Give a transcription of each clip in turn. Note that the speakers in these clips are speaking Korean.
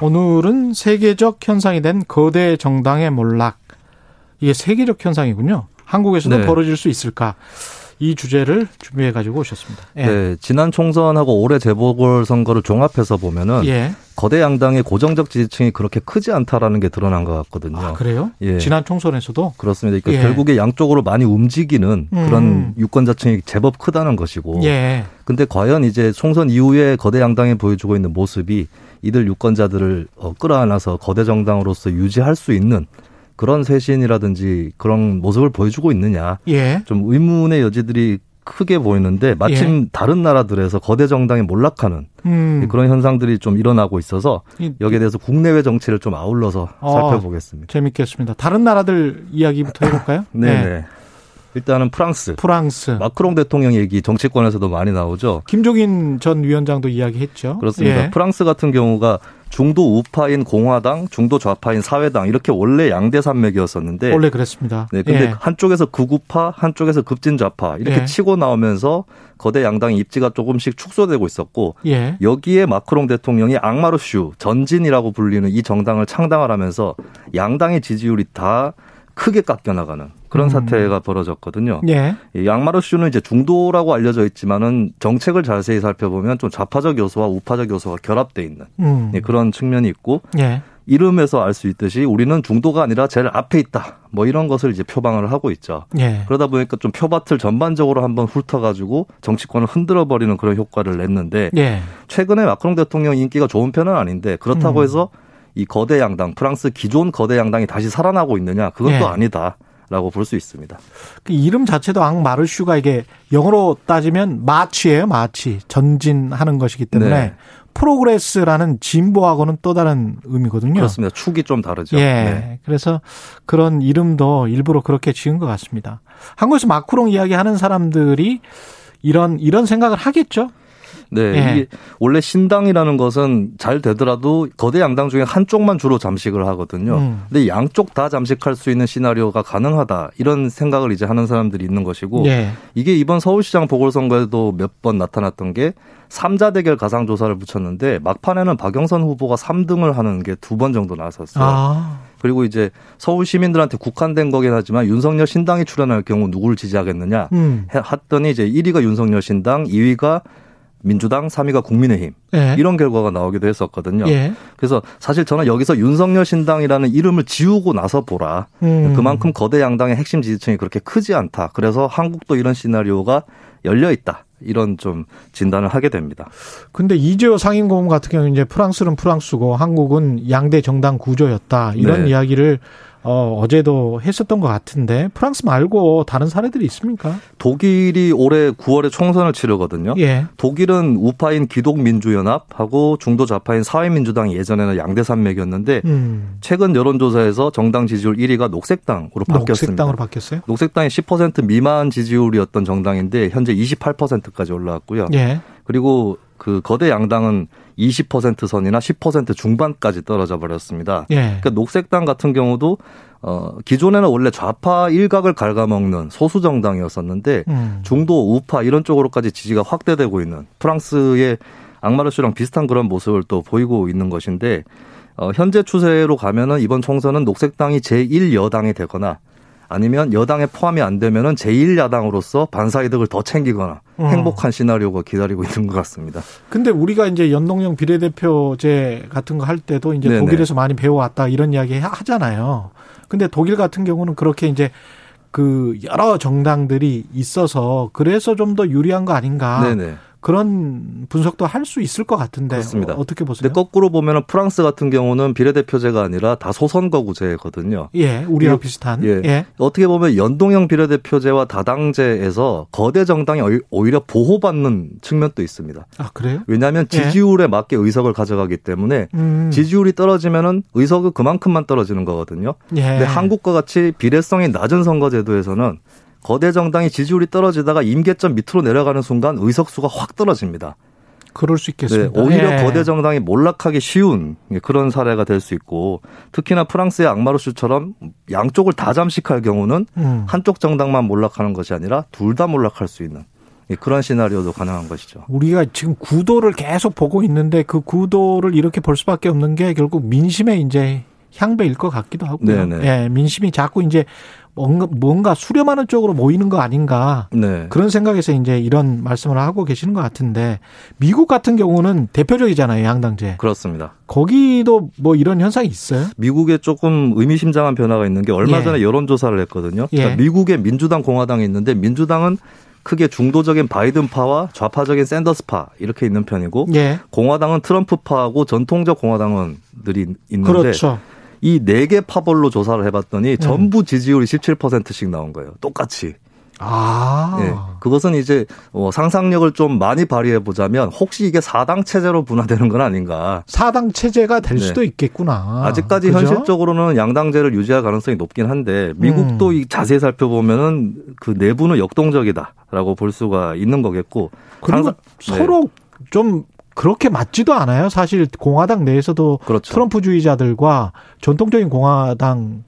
오늘은 세계적 현상이 된 거대 정당의 몰락. 이게 세계적 현상이군요. 한국에서도 네. 벌어질 수 있을까? 이 주제를 준비해 가지고 오셨습니다. 예. 네, 지난 총선하고 올해 재보궐 선거를 종합해서 보면은 예. 거대 양당의 고정적 지지층이 그렇게 크지 않다라는 게 드러난 것 같거든요. 아, 그래요? 예. 지난 총선에서도 그렇습니다. 그러니까 예. 결국에 양쪽으로 많이 움직이는 음. 그런 유권자층이 제법 크다는 것이고. 예. 근데 과연 이제 총선 이후에 거대 양당이 보여주고 있는 모습이 이들 유권자들을 어, 끌어안아서 거대 정당으로서 유지할 수 있는 그런 쇄신이라든지 그런 모습을 보여주고 있느냐. 예. 좀 의문의 여지들이 크게 보이는데 마침 다른 나라들에서 거대 정당이 몰락하는 음. 그런 현상들이 좀 일어나고 있어서 이- 여기에 대해서 국내외 정치를 좀 아울러서 어. 살펴보겠습니다. 재밌겠습니다. 다른 나라들 이야기부터 해볼까요? 네. 일단은 프랑스 프랑스. 마크롱 대통령 얘기 정치권에서도 많이 나오죠. 김종인 전 위원장도 이야기했죠. 그렇습니다. 예. 프랑스 같은 경우가 중도 우파인 공화당, 중도 좌파인 사회당 이렇게 원래 양대 산맥이었었는데 원래 그랬습니다. 네, 근데 예. 한쪽에서 극우파, 한쪽에서 급진 좌파 이렇게 예. 치고 나오면서 거대 양당의 입지가 조금씩 축소되고 있었고 예. 여기에 마크롱 대통령이 앙마르슈 전진이라고 불리는 이 정당을 창당을 하면서 양당의 지지율이 다 크게 깎여 나가는 그런 음. 사태가 벌어졌거든요. 예. 이 양마르슈는 이제 중도라고 알려져 있지만은 정책을 자세히 살펴보면 좀 좌파적 요소와 우파적 요소가 결합돼 있는 음. 예, 그런 측면이 있고 예. 이름에서 알 수 있듯이 우리는 중도가 아니라 제일 앞에 있다. 뭐 이런 것을 이제 표방을 하고 있죠. 예. 그러다 보니까 좀 표밭을 전반적으로 한번 훑어가지고 정치권을 흔들어 버리는 그런 효과를 냈는데 예. 최근에 마크롱 대통령 인기가 좋은 편은 아닌데 그렇다고 음. 해서 이 거대 양당 프랑스 기존 거대 양당이 다시 살아나고 있느냐 그것도 예. 아니다 라고 볼 수 있습니다. 그 이름 자체도 앙마르슈가 이게 영어로 따지면 마치예요, 마치. 전진하는 것이기 때문에 네. 프로그레스라는 진보하고는 또 다른 의미거든요. 그렇습니다. 축이 좀 다르죠. 예. 네. 그래서 그런 이름도 일부러 그렇게 지은 것 같습니다. 한국에서 마크롱 이야기 하는 사람들이 이런 이런 생각을 하겠죠. 네, 예. 이게 원래 신당이라는 것은 잘 되더라도 거대 양당 중에 한쪽만 주로 잠식을 하거든요. 음. 근데 양쪽 다 잠식할 수 있는 시나리오가 가능하다 이런 생각을 이제 하는 사람들이 있는 것이고 예. 이게 이번 서울시장 보궐선거에도 몇 번 나타났던 게 삼자 대결 가상 조사를 붙였는데 막판에는 박영선 후보가 3등을 하는 게 두 번 정도 나섰어요. 아. 그리고 이제 서울 시민들한테 국한된 거긴 하지만 윤석열 신당이 출연할 경우 누구를 지지하겠느냐 음. 해- 했더니 이제 1위가 윤석열 신당, 2위가 민주당, 3위가 국민의힘 예. 이런 결과가 나오기도 했었거든요. 예. 그래서 사실 저는 여기서 윤석열 신당이라는 이름을 지우고 나서 보라. 음. 그만큼 거대 양당의 핵심 지지층이 그렇게 크지 않다. 그래서 한국도 이런 시나리오가 열려 있다. 이런 좀 진단을 하게 됩니다. 근데 이재호 상임고문 같은 경우는 이제 프랑스는 프랑스고 한국은 양대 정당 구조였다. 이런 네. 이야기를 어, 어제도 했었던 것 같은데 프랑스 말고 다른 사례들이 있습니까? 독일이 올해 9월에 총선을 치르거든요. 예. 독일은 우파인 기독민주연 합하고 중도 좌파인 사회민주당이 예전에는 양대 산맥이었는데 음. 최근 여론조사에서 정당 지지율 1위가 녹색당으로 바뀌었습니다. 녹색당으로 바뀌었어요? 녹색당이 10% 미만 지지율이었던 정당인데 현재 28%까지 올라왔고요. 예. 그리고 그 거대 양당은 20% 선이나 10% 중반까지 떨어져 버렸습니다. 예. 그러니까 녹색당 같은 경우도 어 기존에는 원래 좌파 일각을 갉아먹는 소수 정당이었었는데 음. 중도 우파 이런 쪽으로까지 지지가 확대되고 있는 프랑스의 앙마르슈랑 비슷한 그런 모습을 또 보이고 있는 것인데 어 현재 추세로 가면은 이번 총선은 녹색당이 제1여당이 되거나 아니면 여당에 포함이 안 되면은 제1야당으로서 반사이득을 더 챙기거나 음. 행복한 시나리오가 기다리고 있는 것 같습니다. 근데 우리가 이제 연동형 비례대표제 같은 거 할 때도 이제 네네. 독일에서 많이 배워왔다 이런 이야기 하- 하잖아요. 근데 독일 같은 경우는 그렇게 이제 그 여러 정당들이 있어서 그래서 좀 더 유리한 거 아닌가 네네. 그런 분석도 할 수 있을 것 같은데 그렇습니다. 어, 떻게 보세요? 근데 거꾸로 보면은 프랑스 같은 경우는 비례대표제가 아니라 다 소선거구제거든요. 예, 우리와 예, 비슷한. 예. 예. 어떻게 보면 연동형 비례대표제와 다당제에서 거대 정당이 오히려 보호받는 측면도 있습니다. 아 그래요? 왜냐하면 예. 지지율에 맞게 의석을 가져가기 때문에 음. 지지율이 떨어지면은 의석은 그만큼만 떨어지는 거거든요. 예. 근데 한국과 같이 비례성이 낮은 선거제도에서는 거대 정당이 지지율이 떨어지다가 임계점 밑으로 내려가는 순간 의석수가 확 떨어집니다. 그럴 수 네, 있겠습니다. 오히려 예. 거대 정당이 몰락하기 쉬운 그런 사례가 될 수 있고 특히나 프랑스의 악마르슈처럼 양쪽을 다 잠식할 경우는 음. 한쪽 정당만 몰락하는 것이 아니라 둘 다 몰락할 수 있는 그런 시나리오도 가능한 것이죠. 우리가 지금 구도를 계속 보고 있는데 그 구도를 이렇게 볼 수밖에 없는 게 결국 민심의 이제 향배일 것 같기도 하고요. 네네. 예, 민심이 자꾸 이제 뭔가, 뭔가 수렴하는 쪽으로 모이는 거 아닌가. 네. 그런 생각에서 이제 이런 말씀을 하고 계시는 것 같은데 미국 같은 경우는 대표적이잖아요, 양당제. 그렇습니다. 거기도 뭐 이런 현상이 있어요? 미국에 조금 의미심장한 변화가 있는 게 얼마 예. 전에 여론조사를 했거든요. 예. 그러니까 미국에 민주당, 공화당이 있는데 민주당은 크게 중도적인 바이든파와 좌파적인 샌더스파 이렇게 있는 편이고 예. 공화당은 트럼프파하고 전통적 공화당원들이 있는데 그렇죠. 이 네 개 파벌로 조사를 해봤더니 전부 지지율이 17%씩 나온 거예요. 똑같이. 아. 예. 그것은 이제 어, 상상력을 좀 많이 발휘해 보자면 혹시 이게 사당 체제로 분화되는 건 아닌가. 사당 체제가 될 네. 수도 있겠구나. 아직까지 그죠? 현실적으로는 양당제를 유지할 가능성이 높긴 한데 미국도 음. 이 자세히 살펴보면은 그 내부는 역동적이다라고 볼 수가 있는 거겠고 그리고 상상- 네. 서로 좀 그렇게 맞지도 않아요. 사실 공화당 내에서도 그렇죠. 트럼프주의자들과 전통적인 공화당은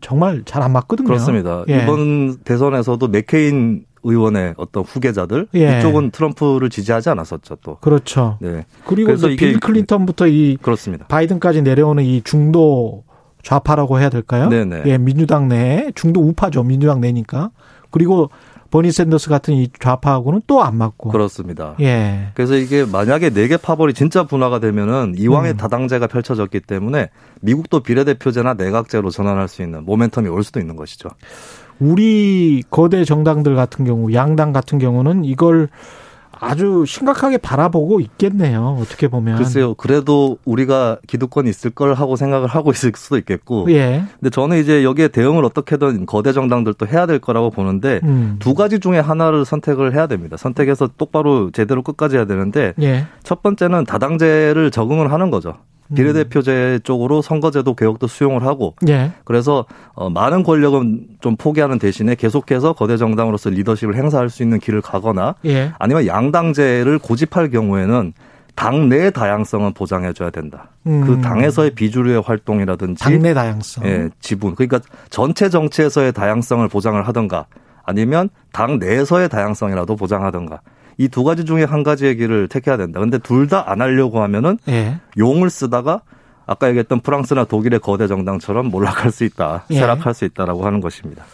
정말 잘 안 맞거든요. 그렇습니다. 예. 이번 대선에서도 맥케인 의원의 어떤 후계자들 예. 이쪽은 트럼프를 지지하지 않았었죠 또. 그렇죠. 네, 그리고 빌 클린턴부터 이 그렇습니다. 바이든까지 내려오는 이 중도 좌파라고 해야 될까요? 네네. 예, 민주당 내 중도 우파죠. 민주당 내니까. 그리고 버니 샌더스 같은 이 좌파하고는 또 안 맞고. 그렇습니다. 예. 그래서 이게 만약에 네개 파벌이 진짜 분화가 되면은 이왕의 음. 다당제가 펼쳐졌기 때문에 미국도 비례대표제나 내각제로 전환할 수 있는 모멘텀이 올 수도 있는 것이죠. 우리 거대 정당들 같은 경우, 양당 같은 경우는 이걸 아주 심각하게 바라보고 있겠네요. 어떻게 보면. 글쎄요, 그래도 우리가 기득권이 있을 걸 하고 생각을 하고 있을 수도 있겠고. 예. 근데 저는 이제 여기에 대응을 어떻게든 거대 정당들도 해야 될 거라고 보는데 음. 두 가지 중에 하나를 선택을 해야 됩니다. 선택해서 똑바로 제대로 끝까지 해야 되는데 예. 첫 번째는 다당제를 적응을 하는 거죠. 비례대표제 쪽으로 선거제도 개혁도 수용을 하고 예. 그래서 어, 많은 권력은 좀 포기하는 대신에 계속해서 거대 정당으로서 리더십을 행사할 수 있는 길을 가거나 예. 아니면 양당제를 고집할 경우에는 당내 다양성은 보장해줘야 된다. 음. 그 당에서의 비주류의 활동이라든지 당내 다양성. 예, 지분 그러니까 전체 정치에서의 다양성을 보장을 하던가 아니면 당 내에서의 다양성이라도 보장하던가 이 두 가지 중에 한 가지의 길을 택해야 된다. 근데 둘 다 안 하려고 하면은 예. 용을 쓰다가 아까 얘기했던 프랑스나 독일의 거대 정당처럼 몰락할 수 있다, 예. 쇠락할 수 있다라고 하는 것입니다.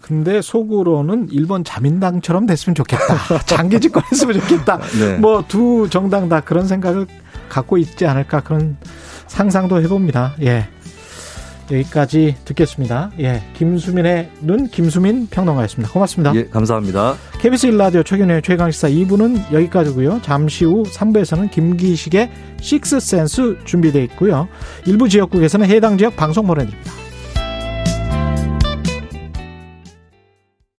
근데 속으로는 일본 자민당처럼 됐으면 좋겠다. 장기 집권했으면 좋겠다. 네. 뭐두 정당 다 그런 생각을 갖고 있지 않을까 그런 상상도 해봅니다. 예. 여기까지 듣겠습니다. 예. 김수민의 눈 김수민 평론가였습니다. 고맙습니다. 예, 감사합니다. KBS 1라디오 최경영의 최강시사 2부는 여기까지고요. 잠시 후 3부에서는 김기식의 식스센스 준비되어 있고요. 일부 지역국에서는 해당 지역 방송 보내드립니다.